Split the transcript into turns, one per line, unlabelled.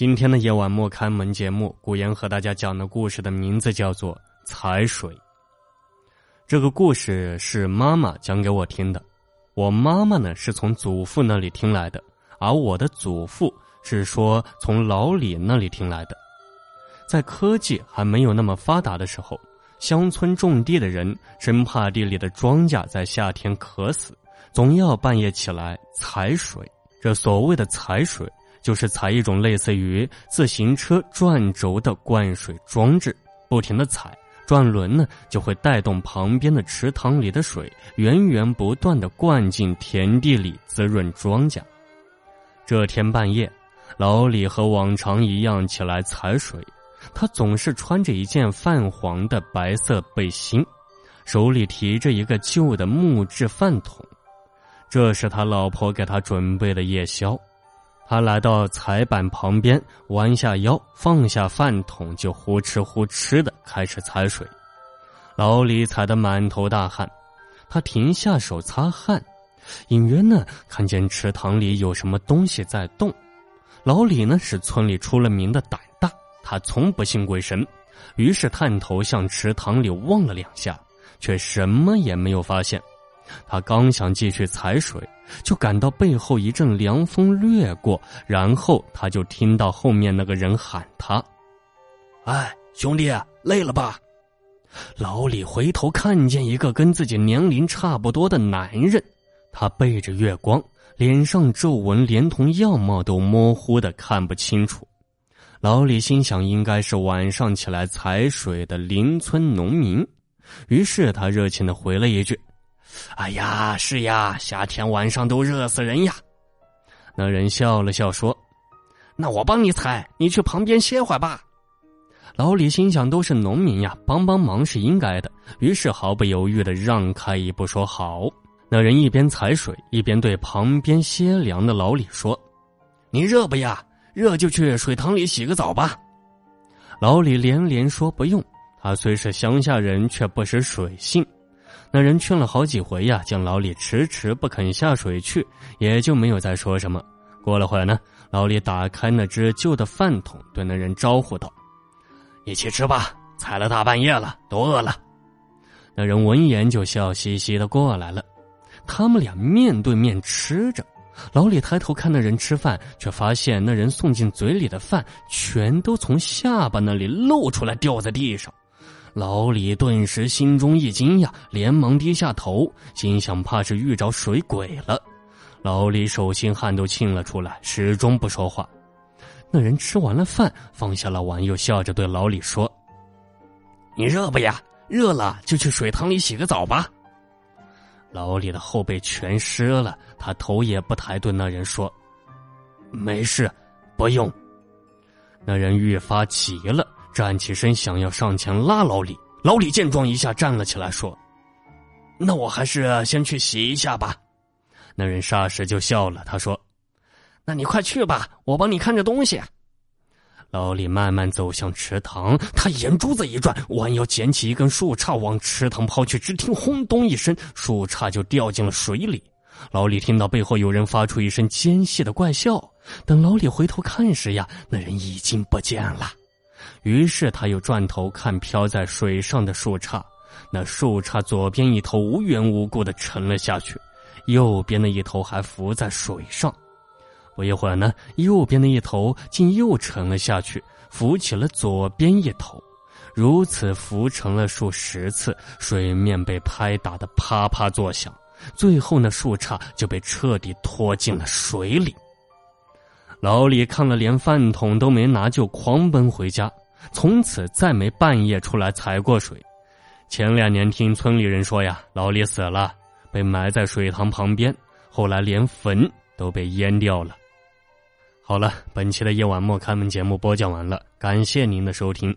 今天的夜晚莫开门节目，古言和大家讲的故事的名字叫做《踩水》。这个故事是妈妈讲给我听的，我妈妈呢是从祖父那里听来的，而我的祖父是说从老李那里听来的。在科技还没有那么发达的时候，乡村种地的人生怕地里的庄稼在夏天渴死，总要半夜起来采水。这所谓的采水。就是采一种类似于自行车转轴的灌水装置，不停的踩，转轮呢就会带动旁边的池塘里的水源源不断的灌进田地里，滋润庄稼。这天半夜，老李和往常一样起来采水，他总是穿着一件泛黄的白色背心，手里提着一个旧的木质饭桶，这是他老婆给他准备的夜宵。他来到彩板旁边，弯下腰，放下饭桶，就呼哧呼哧的开始踩水。老李踩得满头大汗，他停下手擦汗，隐约呢看见池塘里有什么东西在动。老李呢是村里出了名的胆大，他从不信鬼神，于是探头向池塘里望了两下，却什么也没有发现。他刚想继续踩水，就感到背后一阵凉风掠过，然后他就听到后面那个人喊他：“
哎，兄弟，累了吧？”
老李回头看见一个跟自己年龄差不多的男人，他背着月光，脸上皱纹连同样貌都模糊的看不清楚。老李心想，应该是晚上起来踩水的邻村农民，于是他热情的回了一句。
哎呀，是呀，夏天晚上都热死人呀。
那人笑了笑说：“
那我帮你踩，你去旁边歇会儿吧。”
老李心想，都是农民呀，帮帮忙是应该的，于是毫不犹豫的让开一步说好。那人一边踩水，一边对旁边歇凉的老李说：“
你热不呀？热就去水塘里洗个澡吧。”
老李连连说不用，他虽是乡下人，却不识水性。那人劝了好几回呀，见老李迟迟不肯下水去，也就没有再说什么。过了会儿呢，老李打开那只旧的饭桶，对那人招呼道：“
一起吃吧，踩了大半夜了，都饿了。”
那人闻言就笑嘻嘻的过来了。他们俩面对面吃着，老李抬头看那人吃饭，却发现那人送进嘴里的饭全都从下巴那里露出来，掉在地上。老李顿时心中一惊呀，连忙低下头，心想怕是遇着水鬼了。老李手心汗都沁了出来，始终不说话。那人吃完了饭，放下了碗，又笑着对老李说：“
你热不呀？热了就去水塘里洗个澡吧。”
老李的后背全湿了，他头也不抬，对那人说：“
没事，不用。”
那人愈发急了。站起身，想要上前拉老李。老李见状，一下站了起来，说：“
那我还是先去洗一下吧。”
那人霎时就笑了，他说：“
那你快去吧，我帮你看着东西。”
老李慢慢走向池塘，他眼珠子一转，弯腰捡起一根树杈往池塘抛去，只听轰咚一声，树杈就掉进了水里。老李听到背后有人发出一声尖细的怪笑，等老李回头看时呀，那人已经不见了。于是他又转头看飘在水上的树杈，那树杈左边一头无缘无故的沉了下去，右边的一头还浮在水上。不一会儿呢，右边的一头竟又沉了下去，浮起了左边一头，如此浮沉了数十次，水面被拍打的啪啪作响，最后那树杈就被彻底拖进了水里。老李看了，连饭桶都没拿，就狂奔回家。从此再没半夜出来踩过水。前两年听村里人说呀，老李死了，被埋在水塘旁边，后来连坟都被淹掉了。好了，本期的夜晚莫开门节目播讲完了，感谢您的收听。